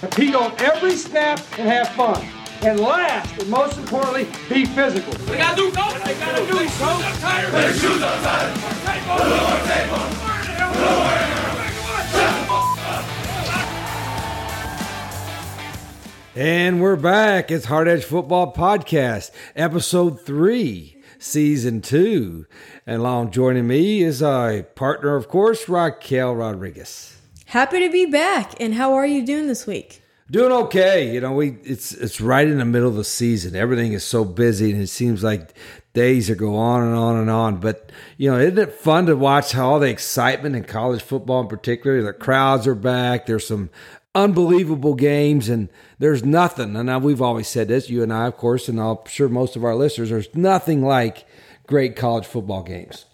Compete on every snap and have fun. And last, and most importantly, be physical. They gotta do something. They gotta do something. Put your shoes outside. And we're back. It's Hard Edge Football Podcast, episode three, season two. And along joining me is our partner, of course, Raquel Rodriguez. Happy to be back. And how are you doing this week? Doing okay. You know, we it's it's right in the middle of the season. Everything is so busy and it seems like days are go on and on and on. But you know, isn't it fun to watch how all the excitement in college football in particular? The crowds are back. There's some unbelievable games and there's nothing and now we've always said this you and i of course and i'm sure most of our listeners there's nothing like great college football games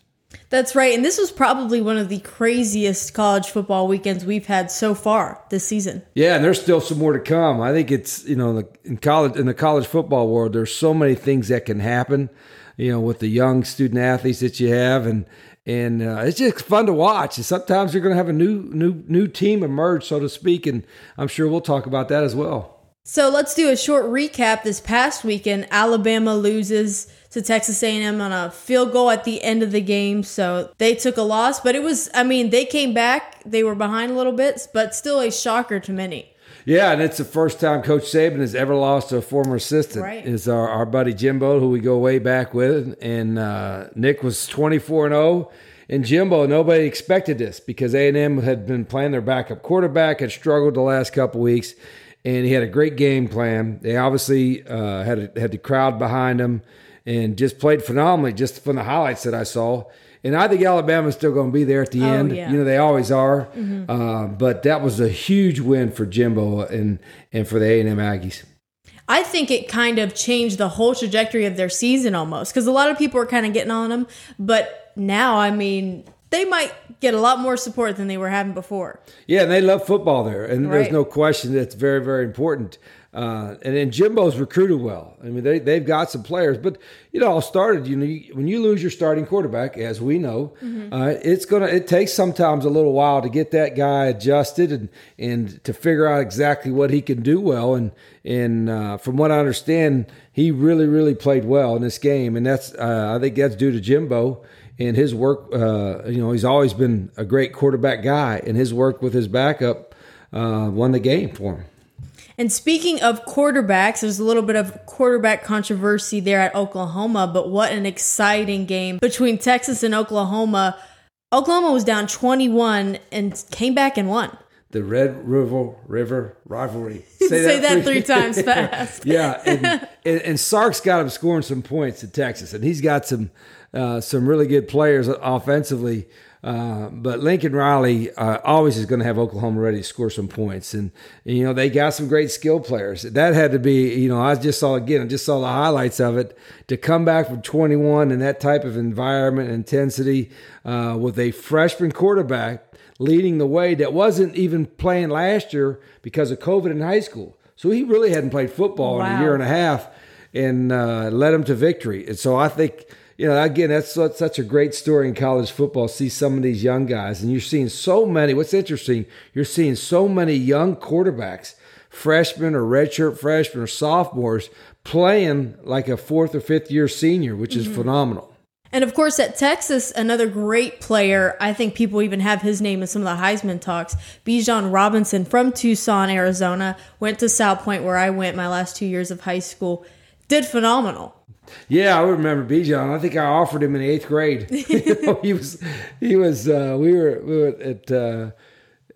That's right. And this was probably one of the craziest college football weekends we've had so far this season. yeah and there's still some more to come i think it's you know in college in the college football world there's so many things that can happen you know with the young student athletes that you have and and uh, it's just fun to watch and sometimes you're going to have a new new new team emerge so to speak and i'm sure we'll talk about that as well So let's do a short recap. This past weekend, Alabama loses to Texas A&M on a field goal at the end of the game, so they took a loss. But it was, I mean, they came back. They were behind a little bit, but still a shocker to many. Yeah, and it's the first time Coach Saban has ever lost to a former assistant. Right. Is our, our buddy Jimbo, who we go way back with, and uh, Nick was twenty four and zero. And Jimbo, nobody expected this because A and M had been playing their backup quarterback, had struggled the last couple weeks, and he had a great game plan. They obviously uh, had a, had the crowd behind him, and just played phenomenally. Just from the highlights that I saw. And I think Alabama's still going to be there at the Oh, end. yeah. You know, they always are. Uh, but that was a huge win for Jimbo and and for the A and M Aggies. I think it kind of changed the whole trajectory of their season almost because a lot of people were kind of getting on them. But now, I mean, they might get a lot more support than they were having before. Yeah, and they love football there, and there's no question that's very very important. Uh, and then Jimbo's recruited well. I mean, they they've got some players, but you know, all started. You know, you, when you lose your starting quarterback, as we know, uh, it's gonna it takes sometimes a little while to get that guy adjusted and and to figure out exactly what he can do well. And and uh, from what I understand, he really really played well in this game, and that's uh, I think that's due to Jimbo and his work. Uh, you know, he's always been a great quarterback guy, and his work with his backup uh, won the game for him. And speaking of quarterbacks, there's a little bit of quarterback controversy there at Oklahoma, but what an exciting game between Texas and Oklahoma. Oklahoma was down 21 and came back and won. The Red River River rivalry. Say that three times fast. yeah, and, and, and Sark's got him scoring some points at Texas, and he's got some uh, some really good players offensively. Uh, but Lincoln Riley uh, always is going to have Oklahoma ready to score some points, and, and, you know they got some great skill players. That had to be, you know, I just saw again, I just saw the highlights of it to come back from 21 in that type of environment intensity uh, with a freshman quarterback leading the way that wasn't even playing last year because of COVID in high school. So he really hadn't played football in a year and a half and uh, led him to victory. And so I think, you know, again, that's, that's such a great story in college football. See some of these young guys, and you're seeing so many. What's interesting, you're seeing so many young quarterbacks, freshmen or redshirt freshmen or sophomores, playing like a fourth or fifth year senior, which is mm-hmm. phenomenal. And of course, at Texas, another great player, I think people even have his name in some of the Heisman talks, Bijan Robinson from Tucson, Arizona, went to Salpointe where I went my last two years of high school, did phenomenal. Yeah, I remember Bijan. I think I offered him in eighth grade. You know, he was, he was. Uh, we were, we were at uh,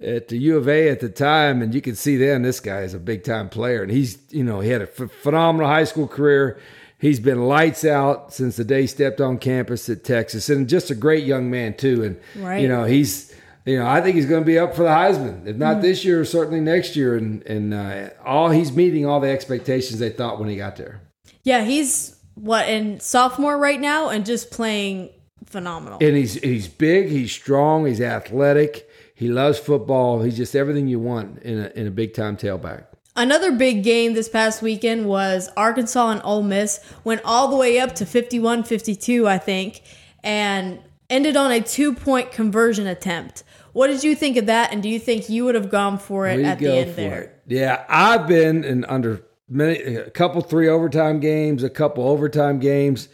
at the U of A at the time, and you could see then this guy is a big time player, and he's, you know, he had a ph phenomenal high school career. He's been lights out since the day he stepped on campus at Texas, and just a great young man too. And Right. you know, he's, you know, I think he's going to be up for the Heisman, if not this year, certainly next year. And and uh, all he's meeting all the expectations they thought when he got there. Yeah, he's what in sophomore right now and just playing phenomenal. And he's he's big, he's strong, he's athletic, he loves football. He's just everything you want in a in a big time tailback. Another big game this past weekend was Arkansas and Ole Miss went all the way up to 51-52, I think. And ended on a two point conversion attempt. What did you think of that? And do you think you would have gone for it We at the end there? it. Yeah, I've been in under many a couple three overtime games, a couple overtime games.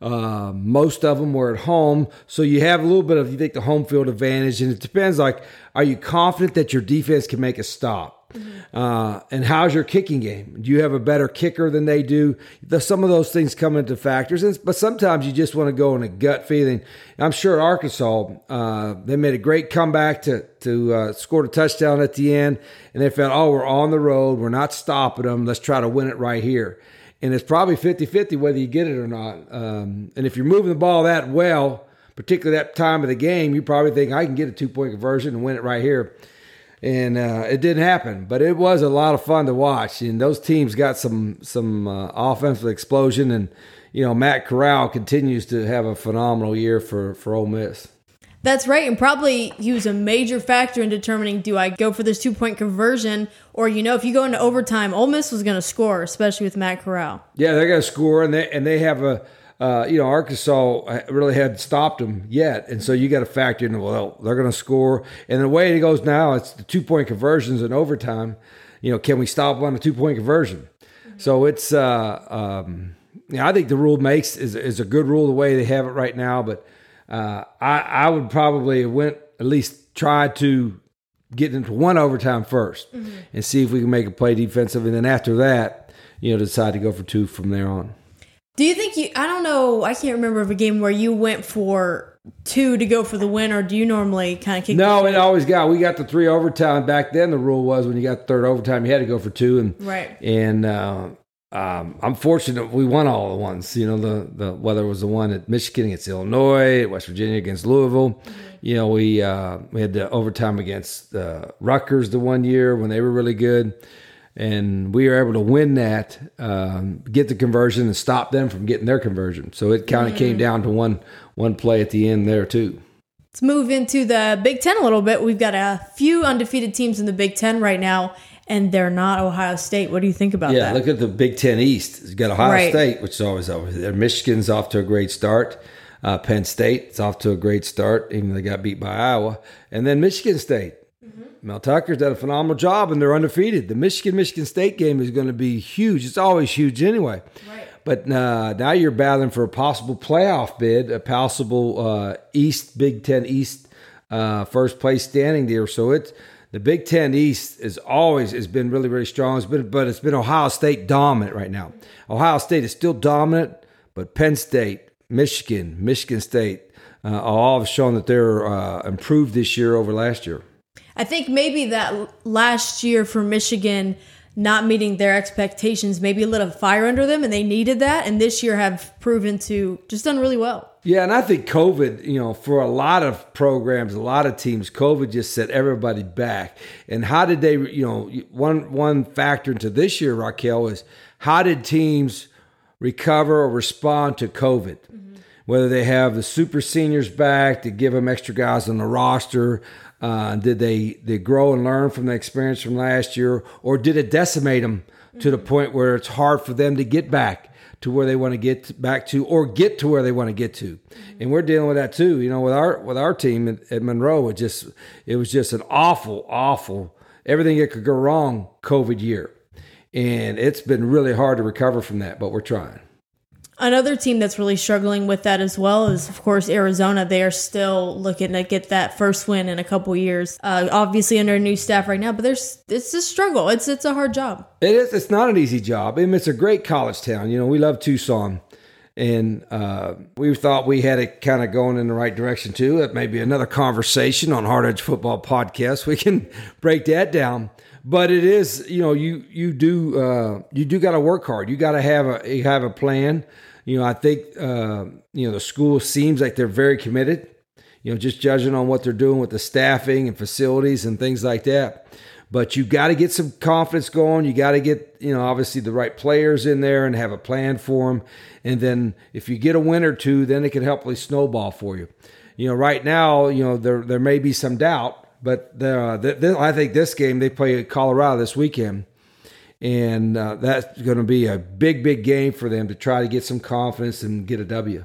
Uh, most of them were at home, so you have a little bit of you think the home field advantage, and it depends. Like, are you confident that your defense can make a stop? Uh, and how's your kicking game? Do you have a better kicker than they do? The, some of those things come into factors, and, but sometimes you just want to go on a gut feeling. I'm sure Arkansas, uh, they made a great comeback to to uh, score a touchdown at the end, and they felt, oh, we're on the road, we're not stopping them. Let's try to win it right here. And it's probably 50-50 whether you get it or not. Um, and if you're moving the ball that well, particularly that time of the game, you probably think I can get a two point conversion and win it right here and uh, it didn't happen. But it was a lot of fun to watch, and those teams got some some uh, offensive explosion, and you know Matt Corral continues to have a phenomenal year for for Ole Miss. That's right, and probably he was a major factor in determining do I go for this two point conversion or you know if you go into overtime, Ole Miss was going to score, especially with Matt Corral. Yeah, they're going to score, and they and they have a. Uh, you know, Arkansas really hadn't stopped them yet, and so you got to factor in. Well, they're going to score, and the way it goes now, it's the two point conversions in overtime. You know, can we stop on a two point conversion? So it's, uh, um, yeah, I think the rule makes is is a good rule the way they have it right now. But uh, I I would probably have went at least try to get into one overtime 1st and see if we can make a play defensive, and then after that, you know, decide to go for two from there on. Do you think you? I don't know. I can't remember of a game where you went for two to go for the win, or do you normally kind of kick? No, it always got. We got the three overtime. Back then, the rule was when you got third overtime, you had to go for two. And Right. And uh, um, I'm fortunate we won all the ones. You know, the the whether it was the one at Michigan against Illinois, West Virginia against Louisville. You know, we uh, we had the overtime against uh, Rutgers the one year when they were really good. And we were able to win that, um, get the conversion, and stop them from getting their conversion. So it kind of came down to one one play at the end there too. Let's move into the Big Ten a little bit. We've got a few undefeated teams in the Big Ten right now, and they're not Ohio State. What do you think about Yeah, that? look at the Big Ten East. It's got Ohio Right. State, which is always over there. Michigan's off to a great start. Uh, Penn State is off to a great start, even though they got beat by Iowa. And then Michigan State. Mel Tucker's done a phenomenal job, and they're undefeated. The Michigan Michigan State game is going to be huge. It's always huge anyway. Right. But uh, now you're battling for a possible playoff bid, a possible uh, East Big Ten East uh, first place standing there. So it's the Big Ten East is always has been really really strong. It's been, but it's been Ohio State dominant right now. Ohio State is still dominant, but Penn State, Michigan, Michigan State, uh, all have shown that they're uh, improved this year over last year. I think maybe that last year for Michigan not meeting their expectations maybe lit a fire under them, and they needed that. And this year have proven to just done really well. Yeah, and I think COVID, you know, for a lot of programs, a lot of teams, COVID just set everybody back. And how did they, you know, one one factor into this year, Raquel, is how did teams recover or respond to COVID? Whether they have the super seniors back to give them extra guys on the roster, uh, did they they grow and learn from the experience from last year, or did it decimate them to the point where it's hard for them to get back to where they want to get back to, or get to where they want to get to? Mm-hmm. And we're dealing with that too. You know, with our with our team at, at Monroe, it just it was just an awful, awful everything that could go wrong COVID year, and it's been really hard to recover from that. But we're trying. Another team that's really struggling with that as well is, of course, Arizona. They are still looking to get that first win in a couple years. Uh, obviously, under a new staff right now, but there's it's a struggle. It's it's a hard job. It is. It's not an easy job. I mean, it's a great college town. You know, we love Tucson, and uh, we thought we had it kind of going in the right direction too. That may be another conversation on Hard Edge Football Podcast. We can break that down. But it is, you know, you you do uh, you do got to work hard. You got to have a you have a plan. You know, I think uh, you know the school seems like they're very committed. You know, just judging on what they're doing with the staffing and facilities and things like that but you got to get some confidence going. You got to get, you know, obviously the right players in there and have a plan for them. And then if you get a win or two, then it can help really snowball for you. You know, right now, you know, there there may be some doubt, but uh, th- th- I think this game they play Colorado this weekend, and uh, that's going to be a big, big game for them to try to get some confidence and get a W.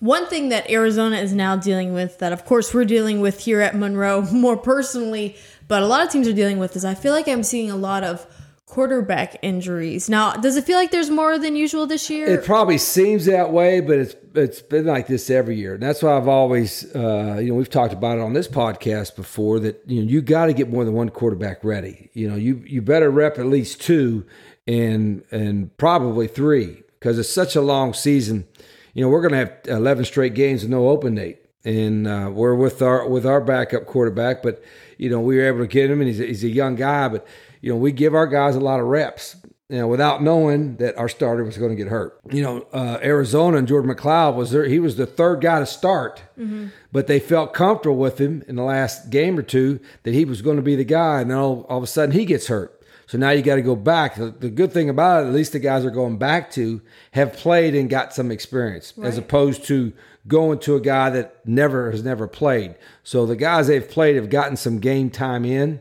One thing that Arizona is now dealing with, that of course we're dealing with here at Monroe more personally, but a lot of teams are dealing with, is I feel like I'm seeing a lot of quarterback injuries. Now, does it feel like there's more than usual this year? It probably seems that way, but it's it's been like this every year. And that's why I've always, uh, you know, we've talked about it on this podcast before that you know you got to get more than one quarterback ready. You know, you you better rep at least two, and and probably three because it's such a long season. You know, we're going to have eleven straight games with no open date, and uh, we're with our with our backup quarterback, but you know we were able to get him, and he's he's a young guy, but you know, we give our guys a lot of reps, you know, without knowing that our starter was going to get hurt. You know, uh, Arizona and Jordan McCloud was there. He was the third guy to start, mm-hmm. but they felt comfortable with him in the last game or two that he was going to be the guy. And then all, all of a sudden he gets hurt. So now you got to go back. The, the, good thing about it, at least the guys are going back to have played and got some experience, right. as opposed to going to a guy that never has never played. So the guys they've played have gotten some game time in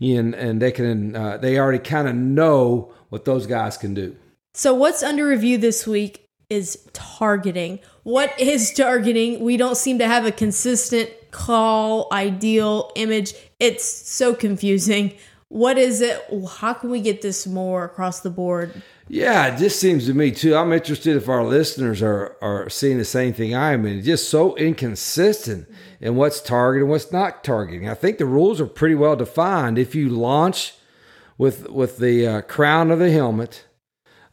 and and they can uh, they already kind of know what those guys can do. So what's under review this week is targeting. What is targeting? We don't seem to have a consistent call, ideal image. It's so confusing. What is it? How can we get this more across the board? Yeah, it just seems to me too. I'm interested if our listeners are are seeing the same thing I am. It's just so inconsistent in what's targeted and what's not targeting. I think the rules are pretty well defined. If you launch with with the uh, crown of the helmet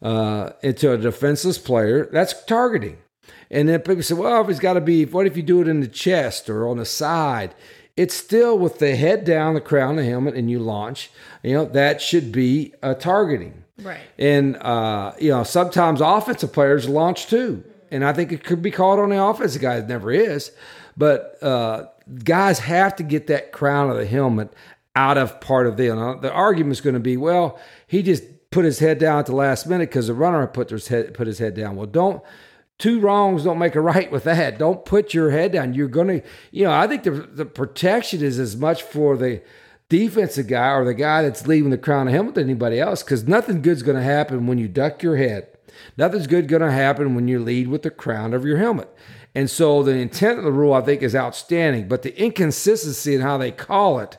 uh, into a defenseless player, that's targeting. And then people say, well, if it's got to be, what if you do it in the chest or on the side? It's still with the head down, the crown, the helmet, and you launch. You know that should be a targeting. Right. And uh, you know, sometimes offensive players launch too. And I think it could be called on the offensive guys. It never is. But uh, guys have to get that crown of the helmet out of part of the. Now, the argument is going to be, well, he just put his head down at the last minute because the runner put his head put his head down. Well, don't two wrongs don't make a right with that. Don't put your head down. You're going to, you know, I think the the protection is as much for the defensive guy or the guy that's leaving the crown of helmet than anybody else because nothing good's going to happen when you duck your head. Nothing's good going to happen when you lead with the crown of your helmet. And so the intent of the rule, I think, is outstanding, but the inconsistency in how they call it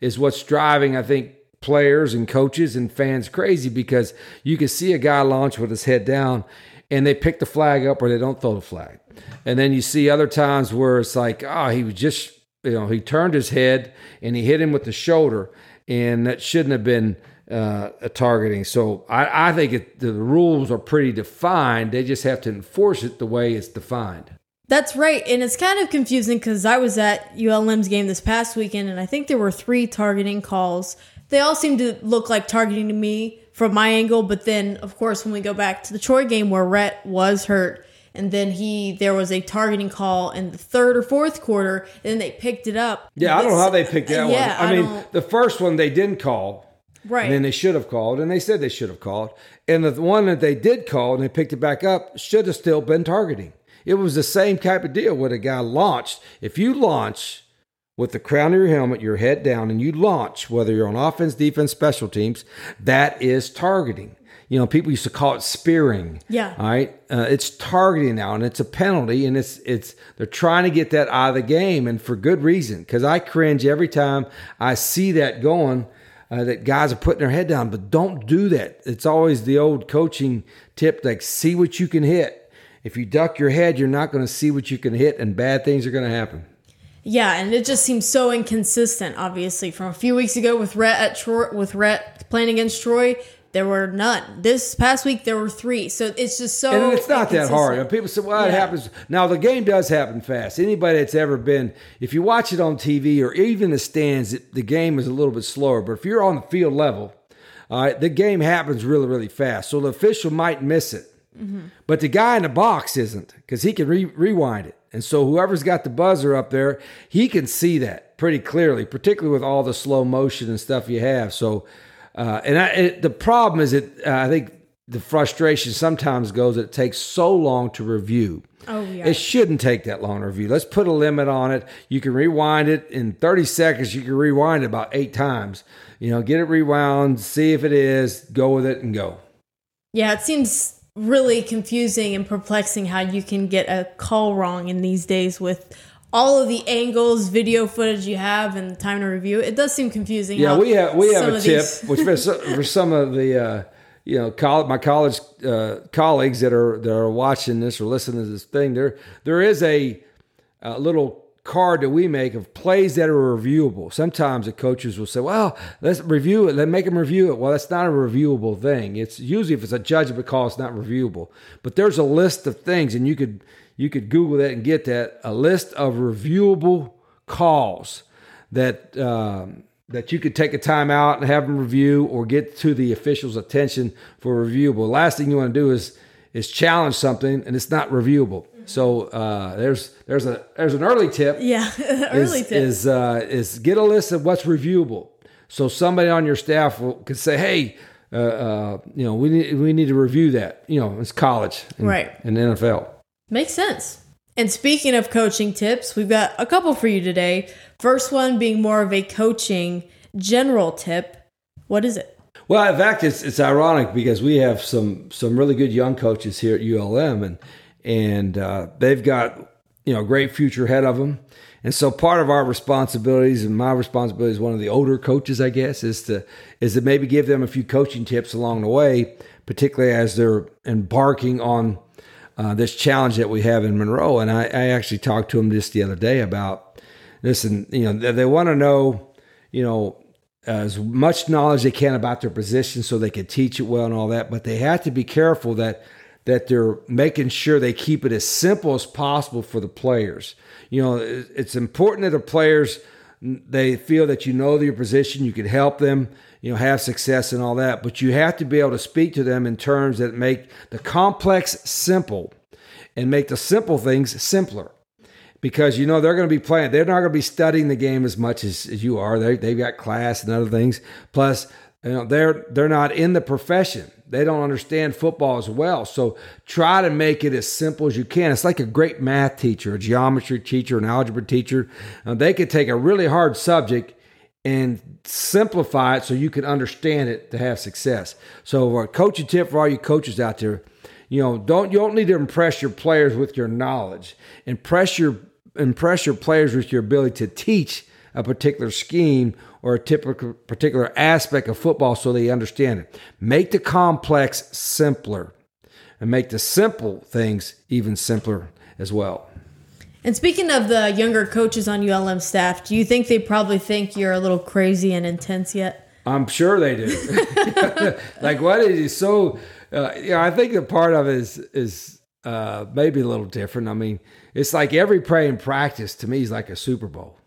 is what's driving, I think, players and coaches and fans crazy because you can see a guy launch with his head down and they pick the flag up or they don't throw the flag. And then you see other times where it's like, oh, he was just you know, he turned his head and he hit him with the shoulder, and that shouldn't have been uh, a targeting. So I, I think it, the rules are pretty defined. They just have to enforce it the way it's defined. That's right. And it's kind of confusing because I was at ULM's game this past weekend and I think there were three targeting calls. They all seem to look like targeting to me from my angle. But then, of course, when we go back to the Troy game where Rhett was hurt, and then he there was a targeting call in the third or fourth quarter, and then they picked it up. Yeah, I don't know how they picked that yeah, one. I, I mean, the first one they didn't call. Right. And then they should have called, and they said they should have called. And the one that they did call and they picked it back up should have still been targeting. It was the same type of deal with the guy launched. If you launch with the crown of your helmet, your head down, and you launch, whether you're on offense, defense, special teams, that is targeting you know, people used to call it spearing. Yeah. All right. Uh, it's targeting now, and it's a penalty, and it's it's they're trying to get that out of the game, and for good reason. Because I cringe every time I see that going. Uh, that guys are putting their head down, but don't do that. It's always the old coaching tip: like see what you can hit. If you duck your head, you're not going to see what you can hit, and bad things are going to happen. Yeah, and it just seems so inconsistent. Obviously, from a few weeks ago with Rhett at Troy, with Rhett playing against Troy, there were none. This past week there were three. So it's just so. And it's not that hard. And people say, "Well, yeah. it happens." Now the game does happen fast. Anybody that's ever been, if you watch it on TV or even the stands, it, the game is a little bit slower. But if you're on the field level, all right, the game happens really, really fast. So the official might miss it, mm-hmm. but the guy in the box isn't because he can re- rewind it. And so whoever's got the buzzer up there, he can see that pretty clearly, particularly with all the slow motion and stuff you have. So uh, and I, it, the problem is that uh, I think the frustration sometimes goes that it takes so long to review. Oh, yeah. It shouldn't take that long to review. Let's put a limit on it. You can rewind it in 30 seconds. You can rewind it about eight times. You know, get it rewound, see if it is, go with it, and go. Yeah, it seems really confusing and perplexing how you can get a call wrong in these days with all of the angles, video footage you have, and the time to review. It does seem confusing. Yeah, we have we have a tip, which for, for some of the uh, you know coll- my college uh, colleagues that are that are watching this or listening to this thing, there there is a, a little card that we make of plays that are reviewable. Sometimes the coaches will say, "Well, let's review it. Let make them review it." Well, that's not a reviewable thing. It's usually if it's a judgment call, it's not reviewable. But there's a list of things, and you could you could Google that and get that a list of reviewable calls that um, that you could take a time out and have them review or get to the official's attention for reviewable. Last thing you want to do is is challenge something and it's not reviewable. So uh, there's there's a there's an early tip. yeah, early is, tip. is uh, is get a list of what's reviewable. So somebody on your staff will, could say, "Hey, uh, uh, you know, we need we need to review that." You know, it's college, and, Right. and NFL. Makes sense. And speaking of coaching tips, we've got a couple for you today. First one being more of a coaching general tip. What is it? Well, in fact, it's it's ironic because we have some some really good young coaches here at ULM, and and uh, they've got you know a great future ahead of them. And so part of our responsibilities and my responsibility as one of the older coaches, I guess, is to is to maybe give them a few coaching tips along the way, particularly as they're embarking on uh, this challenge that we have in Monroe. And I, I actually talked to them just the other day about this, and you know they, they want to know, you know, as much knowledge they can about their position so they can teach it well and all that. But they have to be careful that that they're making sure they keep it as simple as possible for the players. You know, it's important that the players they feel that you know their position, you can help them, you know, have success and all that. But you have to be able to speak to them in terms that make the complex simple and make the simple things simpler because you know they're going to be playing. They're not going to be studying the game as much as, as you are. They they've got class and other things. Plus, you know they're they're not in the profession. They don't understand football as well. So try to make it as simple as you can. It's like a great math teacher, a geometry teacher, an algebra teacher. Uh, they could take a really hard subject and simplify it so you can understand it to have success. So, a coaching tip for all you coaches out there, you know, don't you don't need to impress your players with your knowledge. Impress your impress your players with your ability to teach a particular scheme or a typical particular aspect of football so they understand it. Make the complex simpler and make the simple things even simpler as well. And speaking of the younger coaches on ULM staff, do you think they probably think you're a little crazy and intense yet? I'm sure they do. like what is so? Uh, you know, I think a part of it is is uh, maybe a little different. I mean, it's like every play in practice to me is like a Super Bowl.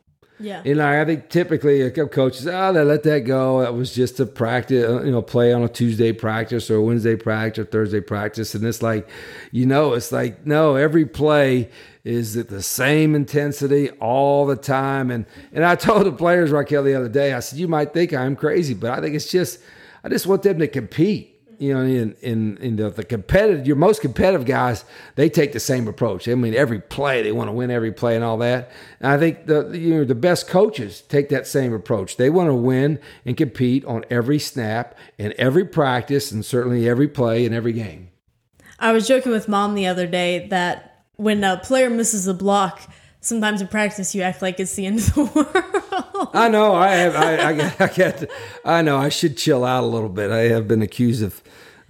Yeah. You know, I think typically a couple coaches, oh, they let that go. That was just a practice, uh, you know, play on a Tuesday practice or Wednesday practice or Thursday practice. And it's like, you know, it's like, no, every play is at the same intensity all the time. And and I told the players, Raquel, the other day, I said, you might think I'm crazy, but I think it's just, I just want them to compete you know, in in in the, the competitive, your most competitive guys, they take the same approach. I mean, every play they want to win every play and all that. And I think the you know the best coaches take that same approach. They want to win and compete on every snap and every practice and certainly every play and every game. I was joking with mom the other day that when a player misses a block, sometimes in practice you act like it's the end of the world. I know I have I I, I get I know I should chill out a little bit. I have been accused of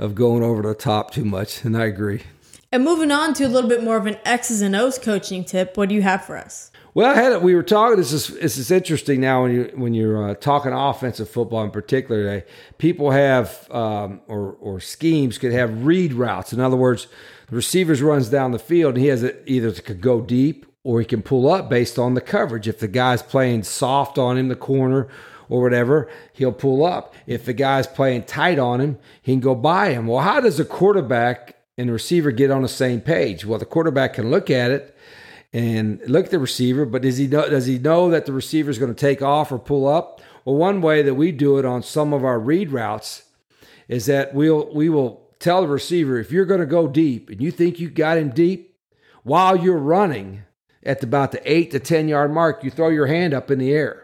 of going over the top too much, and I agree. and moving on to a little bit more of an X's and O's coaching tip, what do you have for us? Well, I had it. We were talking. This is this is interesting now when you when you're uh, talking offensive football in particular. Today, people have um, or or schemes could have read routes. In other words, the receivers runs down the field and he has it either to go deep or he can pull up based on the coverage. If the guy's playing soft on him, the corner or whatever, he'll pull up. If the guy's playing tight on him, he can go by him. Well, how does a quarterback and the receiver get on the same page? Well, the quarterback can look at it and look at the receiver, but does he know, does he know that the receiver is going to take off or pull up? Well, one way that we do it on some of our read routes is that we'll we will tell the receiver if you're going to go deep and you think you got him deep while you're running at about the eight to ten yard mark, you throw your hand up in the air,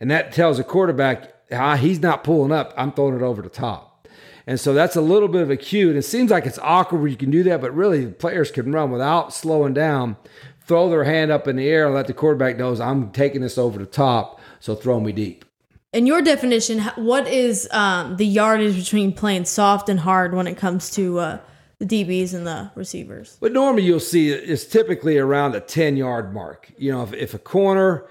and that tells the quarterback ah, he's not pulling up. I'm throwing it over the top. And so that's a little bit of a cue. And it seems like it's awkward where you can do that, but really players can run without slowing down, throw their hand up in the air and let the quarterback knows I'm taking this over the top, so throw me deep. In your definition, what is um, the yardage between playing soft and hard when it comes to uh, the DBs and the receivers? But normally you'll see it's typically around a 10 yard mark. You know, if, if a corner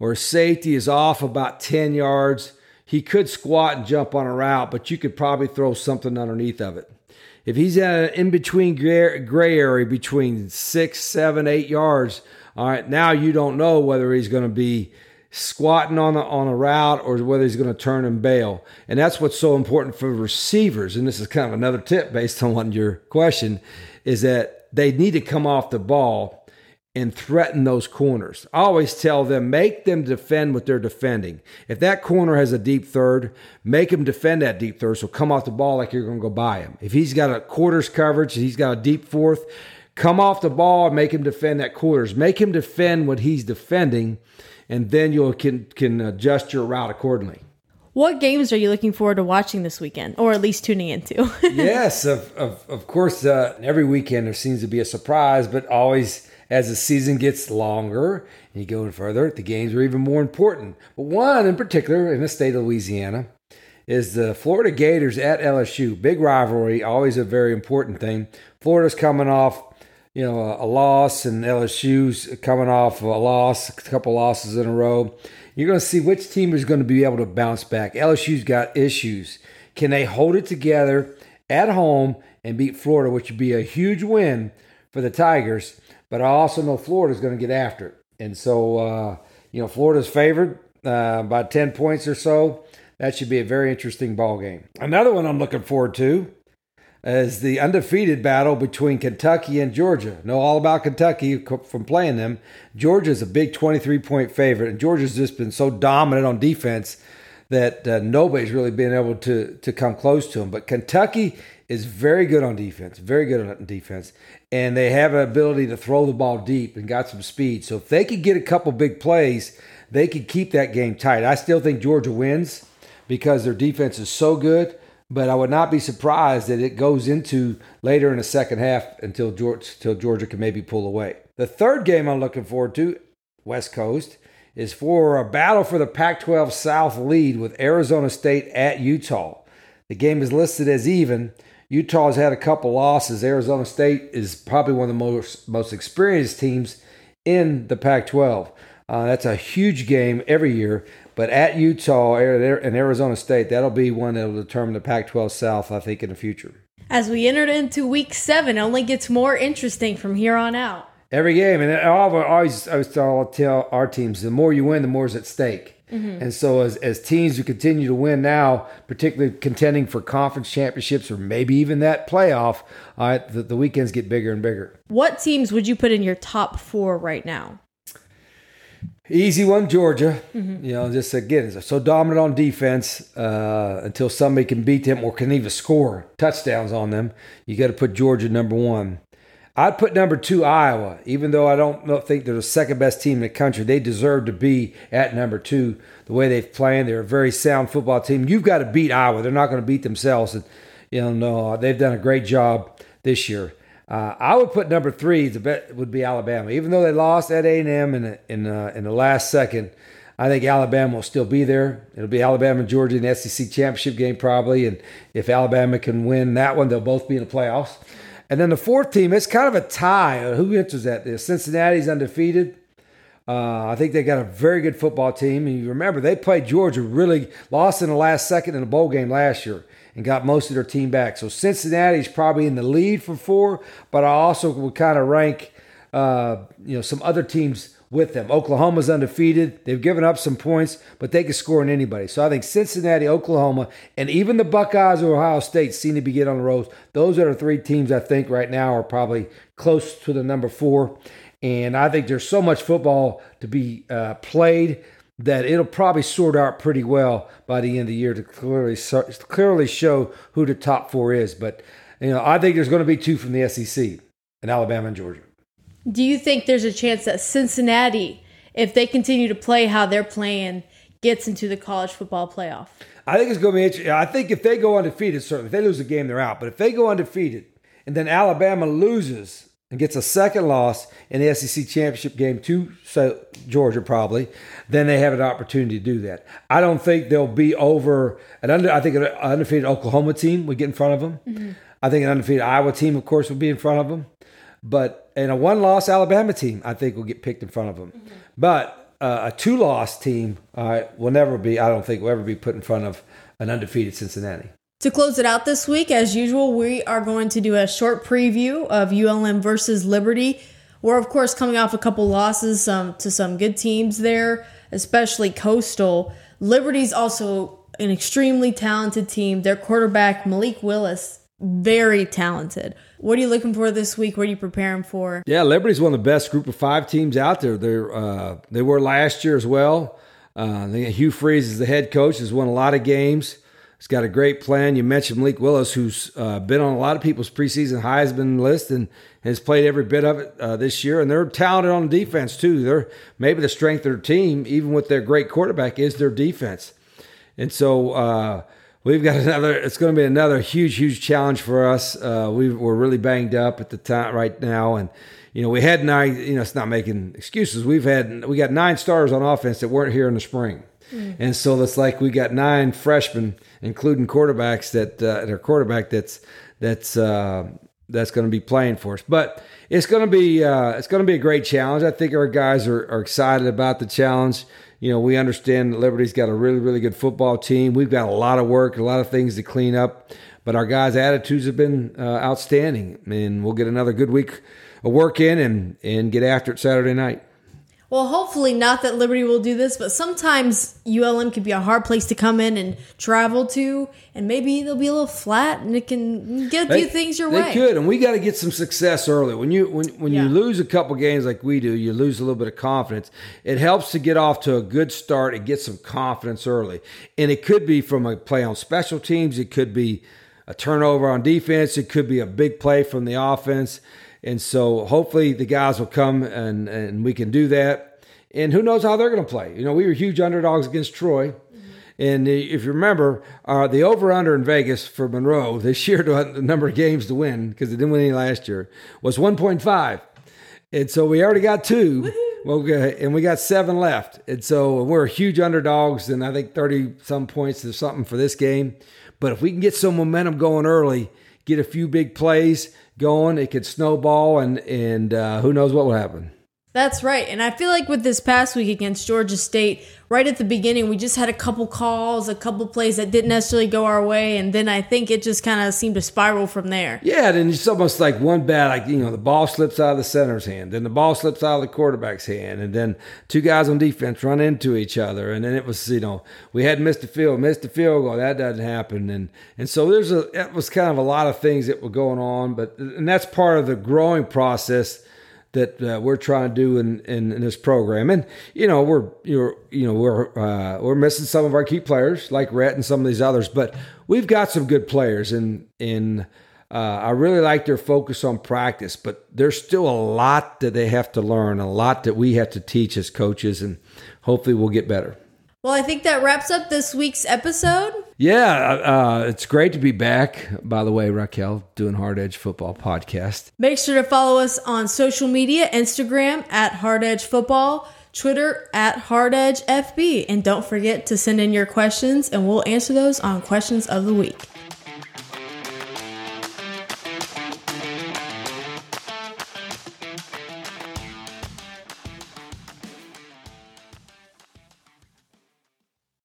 or safety is off about 10 yards, he could squat and jump on a route, but you could probably throw something underneath of it. If he's in an in between gray area between six, seven, eight yards, all right, now you don't know whether he's going to be squatting on a, on a route or whether he's going to turn and bail. And that's what's so important for receivers. And this is kind of another tip based on your question is that they need to come off the ball and threaten those corners. I always tell them, make them defend what they're defending. If that corner has a deep third, make him defend that deep third. So come off the ball like you're going to go by him. If he's got a quarters coverage, he's got a deep fourth, come off the ball and make him defend that quarters. Make him defend what he's defending, and then you can can adjust your route accordingly. What games are you looking forward to watching this weekend, or at least tuning into? yes, of, of, of course. Uh, every weekend there seems to be a surprise, but always as the season gets longer and you go in further, the games are even more important. But one in particular in the state of Louisiana is the Florida Gators at LSU. Big rivalry, always a very important thing. Florida's coming off, you know, a, a loss, and LSU's coming off a loss, a couple losses in a row. You're going to see which team is going to be able to bounce back. LSU's got issues. Can they hold it together at home and beat Florida, which would be a huge win for the Tigers? But I also know Florida's going to get after it. And so, uh, you know, Florida's favored uh, by 10 points or so. That should be a very interesting ball game. Another one I'm looking forward to is the undefeated battle between Kentucky and Georgia. Know all about Kentucky from playing them. Georgia's a big 23 point favorite, and Georgia's just been so dominant on defense that uh, nobody's really been able to to come close to them. But Kentucky is very good on defense, very good on defense, and they have an ability to throw the ball deep and got some speed. So if they could get a couple big plays, they could keep that game tight. I still think Georgia wins because their defense is so good, but I would not be surprised that it goes into later in the second half until Georgia, until Georgia can maybe pull away. The third game I'm looking forward to, West Coast, is for a battle for the Pac 12 South lead with Arizona State at Utah. The game is listed as even. Utah's had a couple losses. Arizona State is probably one of the most most experienced teams in the Pac-12. Uh, that's a huge game every year. But at Utah and Arizona State, that'll be one that'll determine the Pac-12 South, I think, in the future. As we entered into Week Seven, it only gets more interesting from here on out. Every game, and I always, I always tell our teams, the more you win, the more is at stake. Mm-hmm. And so, as, as teams who continue to win now, particularly contending for conference championships or maybe even that playoff, uh, the, the weekends get bigger and bigger. What teams would you put in your top four right now? Easy one, Georgia. Mm-hmm. You know, just again, so dominant on defense uh, until somebody can beat them or can even score touchdowns on them. You got to put Georgia number one. I'd put number two Iowa, even though I don't think they're the second best team in the country. They deserve to be at number two. The way they've played, they're a very sound football team. You've got to beat Iowa. They're not going to beat themselves. And you know, no, they've done a great job this year. Uh, I would put number three. The bet would be Alabama, even though they lost at A and M in the, in uh, in the last second. I think Alabama will still be there. It'll be Alabama and Georgia in the SEC championship game probably, and if Alabama can win that one, they'll both be in the playoffs. And then the fourth team, it's kind of a tie. Who enters that? Cincinnati's undefeated. Uh, I think they got a very good football team. And you remember, they played Georgia really, lost in the last second in the bowl game last year and got most of their team back. So Cincinnati's probably in the lead for four, but I also would kind of rank, uh, you know, some other teams with them. Oklahoma's undefeated. They've given up some points, but they can score on anybody. So I think Cincinnati, Oklahoma, and even the Buckeyes or Ohio State seem to be getting on the road. Those are the three teams I think right now are probably close to the number four. And I think there's so much football to be uh, played that it'll probably sort out pretty well by the end of the year to clearly clearly show who the top four is. But you know, I think there's going to be two from the SEC, in Alabama and Georgia. Do you think there's a chance that Cincinnati, if they continue to play how they're playing, gets into the college football playoff. I think it's going to be interesting. I think if they go undefeated, certainly if they lose a game, they're out. But if they go undefeated and then Alabama loses and gets a second loss in the SEC championship game to Georgia, probably, then they have an opportunity to do that. I don't think they'll be over an under. I think an undefeated Oklahoma team would get in front of them. Mm-hmm. I think an undefeated Iowa team, of course, would be in front of them. But and a one-loss Alabama team, I think, will get picked in front of them. Mm-hmm. But uh, a two-loss team uh, will never be. I don't think will ever be put in front of an undefeated Cincinnati. To close it out this week, as usual, we are going to do a short preview of ULM versus Liberty. We're of course coming off a couple losses um, to some good teams there, especially Coastal. Liberty's also an extremely talented team. Their quarterback Malik Willis, very talented. What are you looking for this week? What are you preparing for? Yeah, Liberty's one of the best group of five teams out there. They're uh, they were last year as well. Uh, Hugh Freeze is the head coach. Has won a lot of games. He's got a great plan. You mentioned Malik Willis, who's uh, been on a lot of people's preseason Heisman list and has played every bit of it uh, this year. And they're talented on defense too. They're maybe the strength of their team, even with their great quarterback, is their defense. And so uh, we've got another. It's going to be another huge, huge challenge for us. Uh, we are really banged up at the time right now, and you know we had nine. You know, it's not making excuses. We've had we got nine stars on offense that weren't here in the spring. Mm. And so it's like we got nine freshmen, including quarterbacks that uh, their quarterback that's that's uh, that's going to be playing for us. But it's going to be uh, it's going to be a great challenge. I think our guys are, are excited about the challenge. You know, we understand that Liberty's got a really really good football team. We've got a lot of work, a lot of things to clean up. But our guys' attitudes have been uh, outstanding, and we'll get another good week of work in and and get after it Saturday night. Well, hopefully not that Liberty will do this, but sometimes ULM can be a hard place to come in and travel to, and maybe they'll be a little flat, and it can get a few things your they way. They could, and we got to get some success early. When you when when yeah. you lose a couple games like we do, you lose a little bit of confidence. It helps to get off to a good start and get some confidence early, and it could be from a play on special teams. It could be a turnover on defense. It could be a big play from the offense. And so hopefully the guys will come and, and we can do that. And who knows how they're going to play. You know, we were huge underdogs against Troy. Mm-hmm. And if you remember, uh, the over under in Vegas for Monroe this year, to the number of games to win, because they didn't win any last year, was 1.5. And so we already got 2 Well, and we got seven left. And so we're huge underdogs, and I think 30 some points or something for this game. But if we can get some momentum going early, get a few big plays, going. It could snowball, and and uh, who knows what will happen. That's right. And I feel like with this past week against Georgia State, right at the beginning, we just had a couple calls, a couple plays that didn't necessarily go our way. And then I think it just kind of seemed to spiral from there. Yeah. And it's almost like one bad, like, you know, the ball slips out of the center's hand, then the ball slips out of the quarterback's hand, and then two guys on defense run into each other. And then it was, you know, we had missed the field, missed the field goal. That doesn't happen. And, and so there's a, it was kind of a lot of things that were going on. But, and that's part of the growing process that uh, we're trying to do in, in, in, this program. And you know, we're you're, you know we're uh, we're missing some of our key players like Rhett and some of these others, but we've got some good players. And in uh, I really like their focus on practice, but there's still a lot that they have to learn, a lot that we have to teach as coaches, and hopefully we'll get better. Well, I think that wraps up this week's episode. Yeah, uh, it's great to be back. By the way, Raquel, doing Hard Edge Football Podcast. Make sure to follow us on social media Instagram at Hard Edge Football, Twitter at Hard Edge FB. And don't forget to send in your questions, and we'll answer those on Questions of the Week.